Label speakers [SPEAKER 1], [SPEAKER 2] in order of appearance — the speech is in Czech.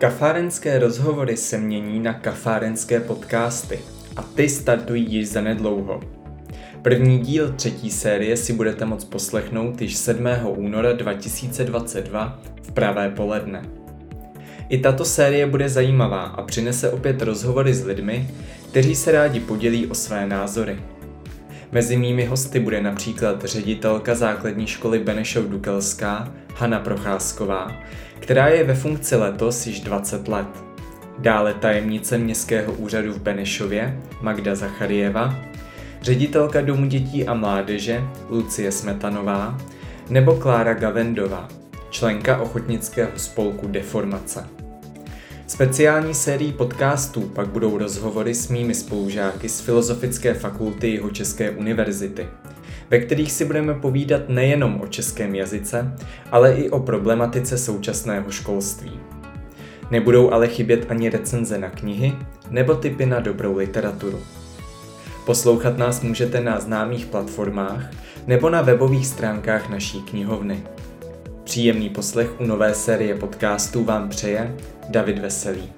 [SPEAKER 1] Kafárenské rozhovory se mění na kafárenské podcasty a ty startují již zanedlouho. První díl třetí série si budete moct poslechnout již 7. února 2022 v pravé poledne. I tato série bude zajímavá a přinese opět rozhovory s lidmi, kteří se rádi podělí o své názory. Mezi mými hosty bude například ředitelka základní školy Benešov Dukelská Hana Procházková, která je ve funkci letos již 20 let. Dále tajemnice Městského úřadu v Benešově Magda Zacharieva, ředitelka Domu dětí a mládeže Lucie Smetanová nebo Klára Gavendová, členka ochotnického spolku Deformace. Speciální sérií podcastů pak budou rozhovory s mými spolužáky z Filozofické fakulty České univerzity, ve kterých si budeme povídat nejenom o českém jazyce, ale i o problematice současného školství. Nebudou ale chybět ani recenze na knihy nebo typy na dobrou literaturu. Poslouchat nás můžete na známých platformách nebo na webových stránkách naší knihovny. Příjemný poslech u nové série podcastů vám přeje David Veselý.